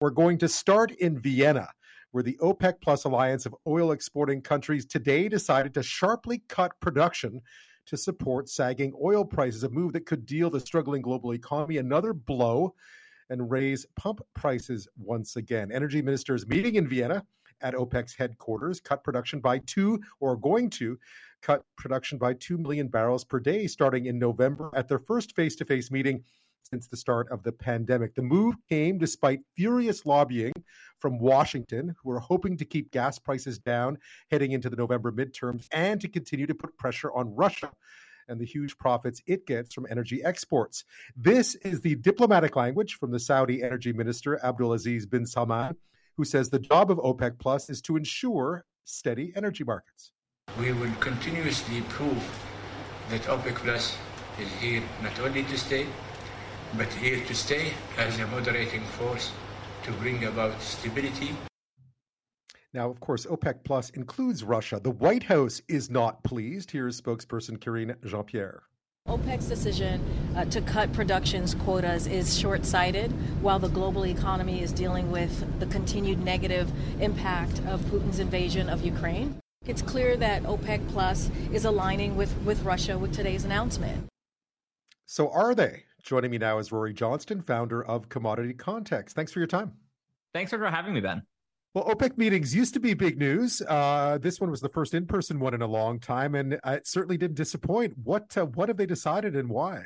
We're going to start in Vienna, where the OPEC Plus alliance of oil exporting countries today decided to sharply cut production to support sagging oil prices, a move that could deal the struggling global economy another blow and raise pump prices once again. Energy ministers meeting in Vienna at OPEC's headquarters cut production by two, or going to cut production by 2 million barrels per day starting in November at their first face to face meeting since the start of the pandemic. The move came despite furious lobbying from Washington, who are hoping to keep gas prices down heading into the November midterms and to continue to put pressure on Russia and the huge profits it gets from energy exports. This is the diplomatic language from the Saudi energy minister, Abdulaziz bin Salman, who says the job of OPEC Plus is to ensure steady energy markets. We will continuously prove that OPEC Plus is here not only to stay, but here to stay as a moderating force to bring about stability. Now, of course, OPEC Plus includes Russia. The White House is not pleased. Here's spokesperson Karine Jean Pierre. OPEC's decision uh, to cut production's quotas is short sighted while the global economy is dealing with the continued negative impact of Putin's invasion of Ukraine. It's clear that OPEC Plus is aligning with, with Russia with today's announcement. So, are they? Joining me now is Rory Johnston, founder of Commodity Context. Thanks for your time. Thanks for having me, Ben. Well, OPEC meetings used to be big news. Uh, this one was the first in-person one in a long time, and it certainly didn't disappoint. What uh, what have they decided, and why?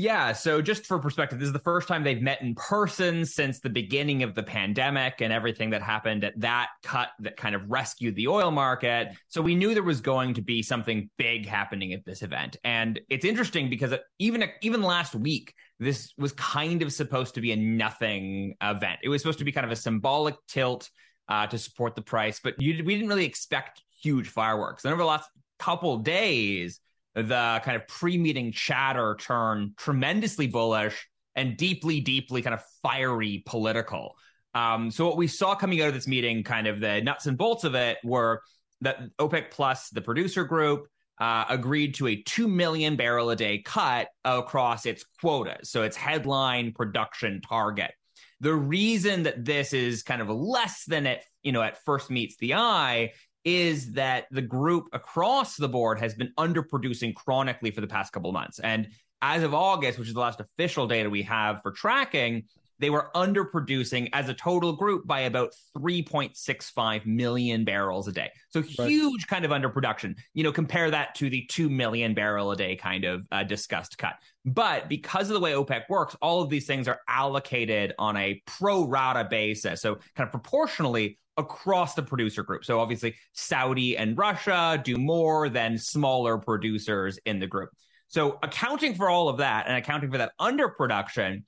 Yeah, so just for perspective, this is the first time they've met in person since the beginning of the pandemic and everything that happened at that cut that kind of rescued the oil market. So we knew there was going to be something big happening at this event. And it's interesting because even even last week, this was kind of supposed to be a nothing event. It was supposed to be kind of a symbolic tilt uh, to support the price, but you, we didn't really expect huge fireworks. And over the last couple days, the kind of pre-meeting chatter turned tremendously bullish and deeply, deeply kind of fiery political. Um, so what we saw coming out of this meeting, kind of the nuts and bolts of it, were that OPEC plus the producer group uh, agreed to a two million barrel a day cut across its quotas, so its headline production target. The reason that this is kind of less than it, you know, at first meets the eye is that the group across the board has been underproducing chronically for the past couple of months. And as of August, which is the last official data we have for tracking, they were underproducing as a total group by about 3.65 million barrels a day. So huge kind of underproduction. You know, compare that to the 2 million barrel a day kind of uh, discussed cut. But because of the way OPEC works, all of these things are allocated on a pro rata basis. So kind of proportionally across the producer group. So obviously, Saudi and Russia do more than smaller producers in the group. So accounting for all of that and accounting for that underproduction,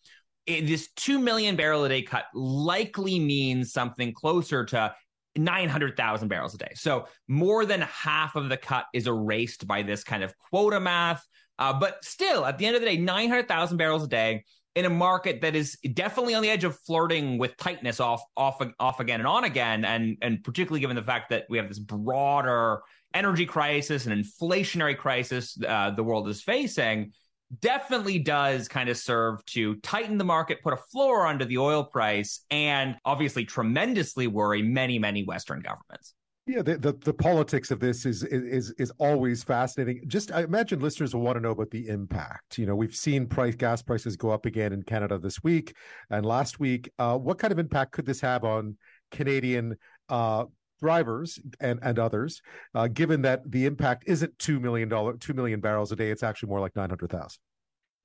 it, this 2 million barrel a day cut likely means something closer to 900,000 barrels a day. So more than half of the cut is erased by this kind of quota math. Uh, but still, at the end of the day, 900,000 barrels a day in a market that is definitely on the edge of flirting with tightness off off off again and on again and and particularly given the fact that we have this broader energy crisis and inflationary crisis uh, the world is facing definitely does kind of serve to tighten the market put a floor under the oil price and obviously tremendously worry many many western governments yeah, the, the, the politics of this is is is always fascinating. Just I imagine listeners will want to know about the impact. You know, we've seen price gas prices go up again in Canada this week and last week. Uh, what kind of impact could this have on Canadian uh, drivers and and others? Uh, given that the impact isn't two million dollar two million barrels a day, it's actually more like nine hundred thousand.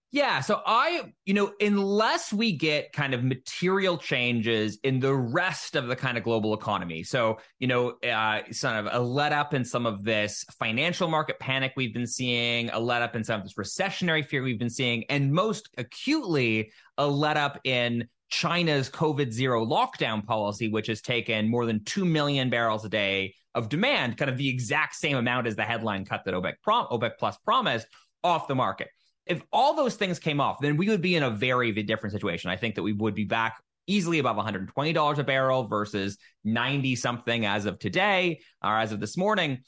Yeah. So I, you know, unless we get kind of material changes in the rest of the kind of global economy. So, you know, uh, sort of a let up in some of this financial market panic we've been seeing, a let up in some of this recessionary fear we've been seeing, and most acutely, a let up in China's COVID zero lockdown policy, which has taken more than 2 million barrels a day of demand, kind of the exact same amount as the headline cut that OPEC, prom- OPEC Plus promised off the market if all those things came off, then we would be in a very different situation. I think that we would be back easily above $120 a barrel versus 90 something as of today or as of this morning.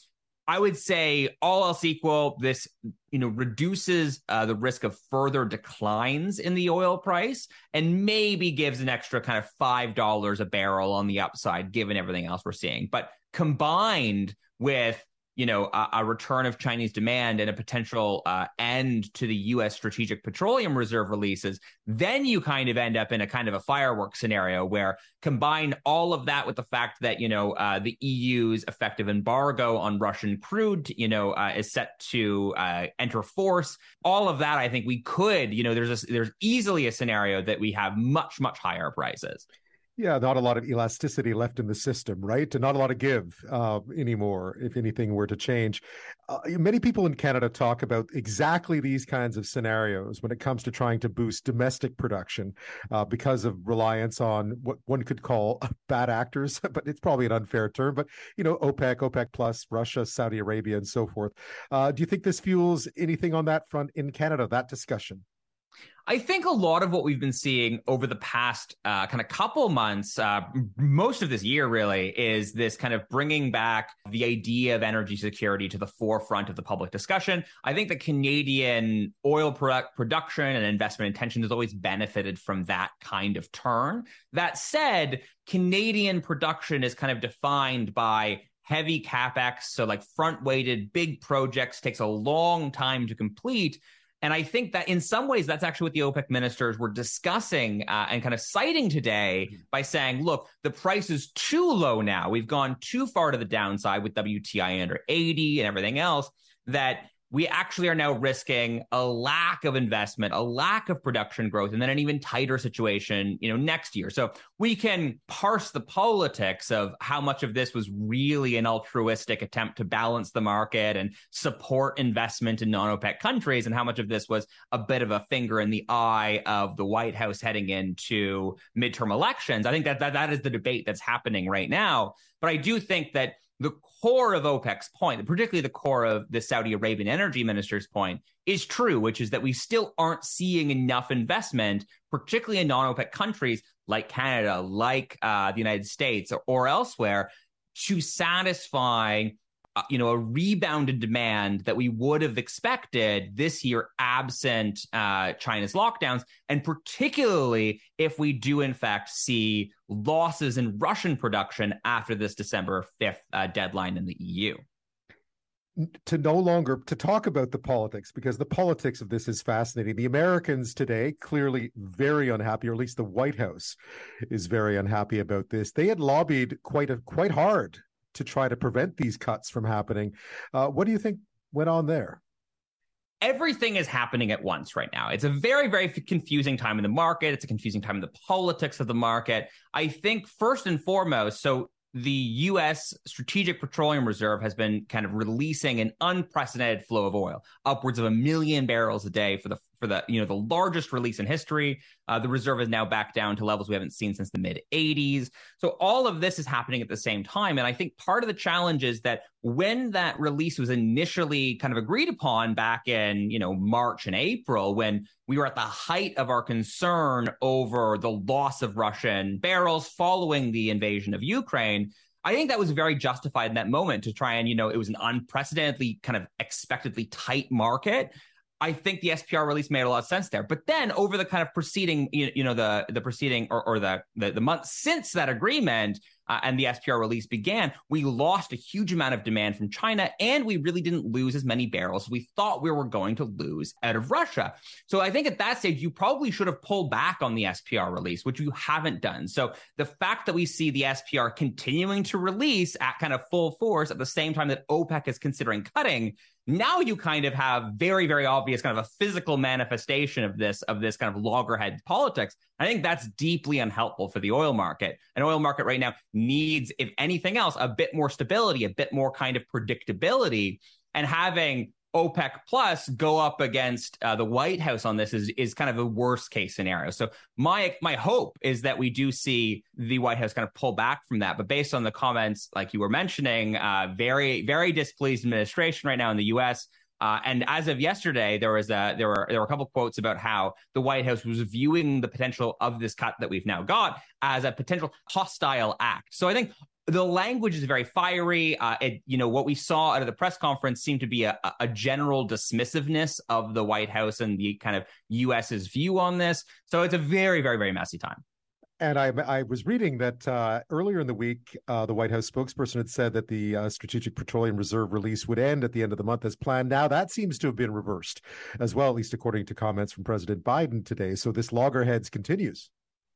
I would say all else equal, this you know reduces uh, the risk of further declines in the oil price, and maybe gives an extra kind of five dollars a barrel on the upside, given everything else we're seeing. But combined with you know, a, a, return of Chinese demand and a potential uh, end to the U.S. Strategic Petroleum Reserve releases, then you kind of end up in a kind of a fireworks scenario where combine all of that with the fact that you know uh, the EU's effective embargo on Russian crude, you know, uh, is set to uh, enter force. All of that, I think we could, you know, there's a, there's easily a scenario that we have much much higher prices. Yeah, not a lot of elasticity left in the system, right? And not a lot of give uh, anymore, if anything were to change. Uh, many people in Canada talk about exactly these kinds of scenarios when it comes to trying to boost domestic production uh, because of reliance on what one could call bad actors, but it's probably an unfair term. But, you know, OPEC, OPEC Plus, Russia, Saudi Arabia, and so forth. Uh, do you think this fuels anything on that front in Canada, that discussion? I think a lot of what we've been seeing over the past uh, kind of couple months, uh, most of this year really, is this kind of bringing back the idea of energy security to the forefront of the public discussion. I think the Canadian oil product production and investment intention has always benefited from that kind of turn. That said, Canadian production is kind of defined by heavy capex, so like front weighted big projects takes a long time to complete and I think that in some ways, that's actually what the OPEC ministers were discussing uh, and kind of citing today mm-hmm. by saying, look, the price is too low now. We've gone too far to the downside with WTI under 80 and everything else that we actually are now risking a lack of investment, a lack of production growth, and then an even tighter situation, you know, next year. So we can parse the politics of how much of this was really an altruistic attempt to balance the market and support investment in non-OPEC countries, and how much of this was a bit of a finger in the eye of the White House heading into midterm elections. I think that that, that is the debate that's happening right now. But I do think that the core of OPEC's point, particularly the core of the Saudi Arabian energy minister's point, is true, which is that we still aren't seeing enough investment, particularly in non OPEC countries like Canada, like uh, the United States, or, or elsewhere, to satisfy you know, a rebounded demand that we would have expected this year absent uh, China's lockdowns, and particularly if we do in fact see losses in Russian production after this December 5th uh, deadline in the EU. To no longer to talk about the politics because the politics of this is fascinating. The Americans today clearly very unhappy, or at least the White House is very unhappy about this. They had lobbied quite a, quite hard to try to prevent these cuts from happening. Uh, what do you think went on there? Everything is happening at once right now. It's a very, very confusing time in the market. It's a confusing time in the politics of the market. I think, first and foremost, so the U.S. Strategic Petroleum Reserve has been kind of releasing an unprecedented flow of oil, upwards of a million barrels a day for the for the you know the largest release in history. Uh, the reserve is now back down to levels we haven't seen since the mid 80s. So all of this is happening at the same time, and I think part of the challenge is that when that release was initially kind of agreed upon back in you know March and April, when we were at the height of our concern over the loss of Russian barrels following the invasion of Ukraine. I think that was very justified in that moment to try and, you know, it was an unprecedentedly kind of expectedly tight market. I think the SPR release made a lot of sense there. But then over the kind of preceding, you, you know, the the preceding or, or the, the the month since that agreement, uh, and the SPR release began, we lost a huge amount of demand from China, and we really didn't lose as many barrels as we thought we were going to lose out of Russia. So I think at that stage, you probably should have pulled back on the SPR release, which you haven't done. So the fact that we see the SPR continuing to release at kind of full force at the same time that OPEC is considering cutting now you kind of have very very obvious kind of a physical manifestation of this of this kind of loggerhead politics i think that's deeply unhelpful for the oil market an oil market right now needs if anything else a bit more stability a bit more kind of predictability and having OPEC plus go up against uh, the White House on this is is kind of a worst case scenario. So my my hope is that we do see the White House kind of pull back from that. But based on the comments, like you were mentioning, uh, very very displeased administration right now in the U.S. Uh, and as of yesterday, there was a there were there were a couple quotes about how the White House was viewing the potential of this cut that we've now got as a potential hostile act. So I think the language is very fiery. Uh, it, you know, what we saw out of the press conference seemed to be a, a general dismissiveness of the White House and the kind of U.S.'s view on this. So it's a very, very, very messy time. And I, I was reading that uh, earlier in the week, uh, the White House spokesperson had said that the uh, Strategic Petroleum Reserve release would end at the end of the month as planned. Now that seems to have been reversed as well, at least according to comments from President Biden today. So this loggerheads continues.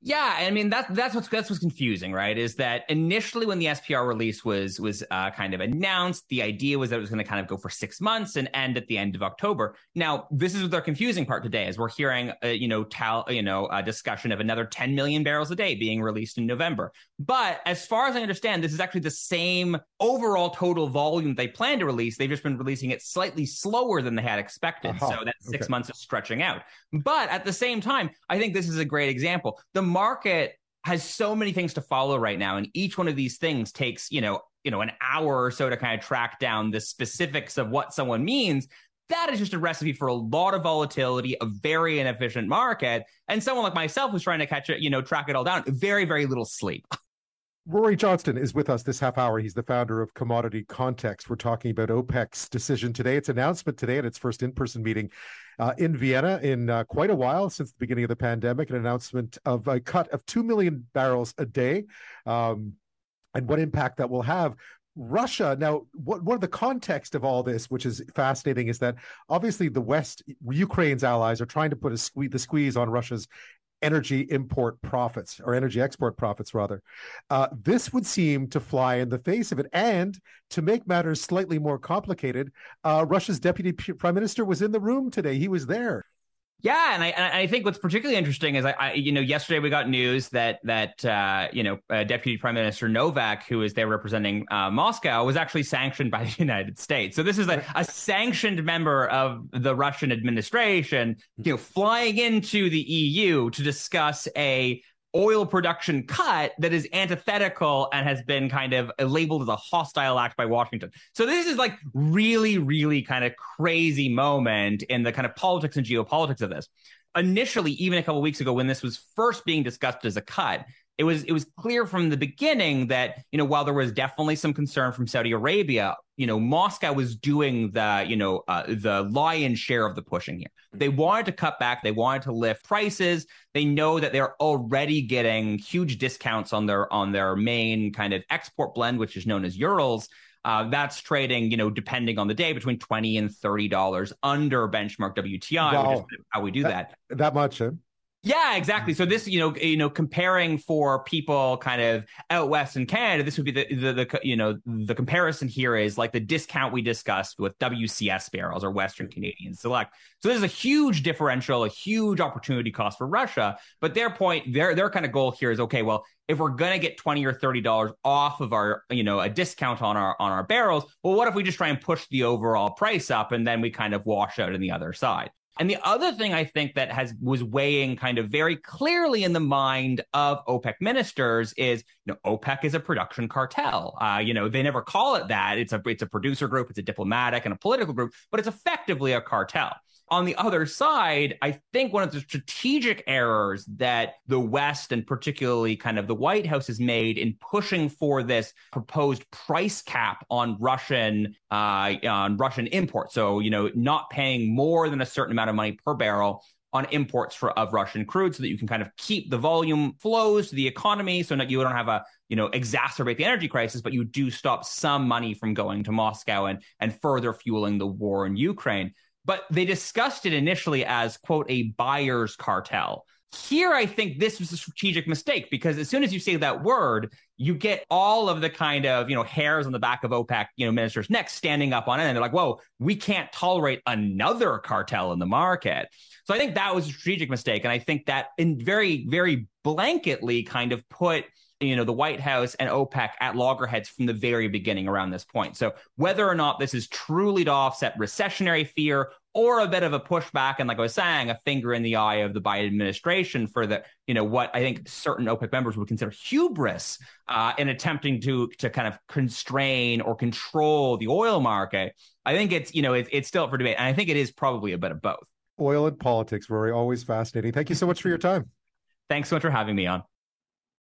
Yeah, I mean that that's what's that's what's confusing, right? Is that initially when the SPR release was was uh, kind of announced, the idea was that it was going to kind of go for six months and end at the end of October. Now, this is the confusing part today, is we're hearing, uh, you know, tal, you know, a discussion of another 10 million barrels a day being released in November. But as far as I understand, this is actually the same overall total volume they plan to release. They've just been releasing it slightly slower than they had expected. Uh-huh. So that six okay. months is stretching out. But at the same time, I think this is a great example. The market has so many things to follow right now and each one of these things takes you know you know an hour or so to kind of track down the specifics of what someone means. That is just a recipe for a lot of volatility a very inefficient market and someone like myself who's trying to catch it you know track it all down very very little sleep Rory Johnston is with us this half hour. He's the founder of Commodity Context. We're talking about OPEC's decision today, its announcement today at its first in person meeting uh, in Vienna in uh, quite a while since the beginning of the pandemic, an announcement of a cut of 2 million barrels a day um, and what impact that will have. Russia. Now, what of the context of all this, which is fascinating, is that obviously the West, Ukraine's allies, are trying to put a the squeeze on Russia's energy import profits or energy export profits rather uh, this would seem to fly in the face of it. And to make matters slightly more complicated uh, russia's deputy prime minister was in the room today. He was there yeah, and I, and I think what's particularly interesting is I, I, you know, yesterday we got news that that uh, you know, uh, Deputy Prime Minister Novak, who is there representing uh, Moscow, was actually sanctioned by the United States. So this is a, a sanctioned member of the Russian administration, you know, flying into the EU to discuss a oil production cut that is antithetical and has been kind of labeled as a hostile act by Washington. So this is like really, really kind of crazy moment in the kind of politics and geopolitics of this. Initially, even a couple weeks ago, when this was first being discussed as a cut, it was it was clear from the beginning that you know while there was definitely some concern from Saudi Arabia, you know Moscow was doing the you know uh, the lion's share of the pushing here. They wanted to cut back, they wanted to lift prices. They know that they're already getting huge discounts on their on their main kind of export blend, which is known as Urals. Uh, that's trading, you know, depending on the day, between twenty and thirty dollars under benchmark WTI, wow. which is how we do that. That, that much, huh? Yeah, exactly. So this, you know, you know, comparing for people kind of out west in Canada, this would be the, the, the, you know, the comparison here is like the discount we discussed with WCS barrels or Western Canadian Select. So this is a huge differential, a huge opportunity cost for Russia. But their point, their their kind of goal here is okay. Well, if we're gonna get twenty or thirty dollars off of our, you know, a discount on our on our barrels, well, what if we just try and push the overall price up and then we kind of wash out on the other side? And the other thing I think that has was weighing kind of very clearly in the mind of OPEC ministers is, you know, OPEC is a production cartel. Uh, you know, they never call it that. It's a it's a producer group, it's a diplomatic and a political group, but it's effectively a cartel. On the other side, I think one of the strategic errors that the West and particularly kind of the White House has made in pushing for this proposed price cap on Russian uh, on Russian imports. So you know, not paying more than a certain amount of money per barrel on imports for, of Russian crude so that you can kind of keep the volume flows to the economy so that you don't have a, you know, exacerbate the energy crisis, but you do stop some money from going to Moscow and, and further fueling the war in Ukraine but they discussed it initially as, quote, a buyer's cartel. Here, I think this was a strategic mistake because as soon as you say that word, you get all of the kind of, you know, hairs on the back of OPEC, you know, ministers' necks standing up on. And they're like, whoa, we can't tolerate another cartel in the market. So I think that was a strategic mistake. And I think that in very, very blanketly kind of put you know the White House and OPEC at loggerheads from the very beginning around this point. So whether or not this is truly to offset recessionary fear or a bit of a pushback and like I was saying, a finger in the eye of the Biden administration for the you know what I think certain OPEC members would consider hubris uh, in attempting to to kind of constrain or control the oil market. I think it's you know it, it's still up for debate, and I think it is probably a bit of both. Oil and politics, Rory, always fascinating. Thank you so much for your time. Thanks so much for having me on.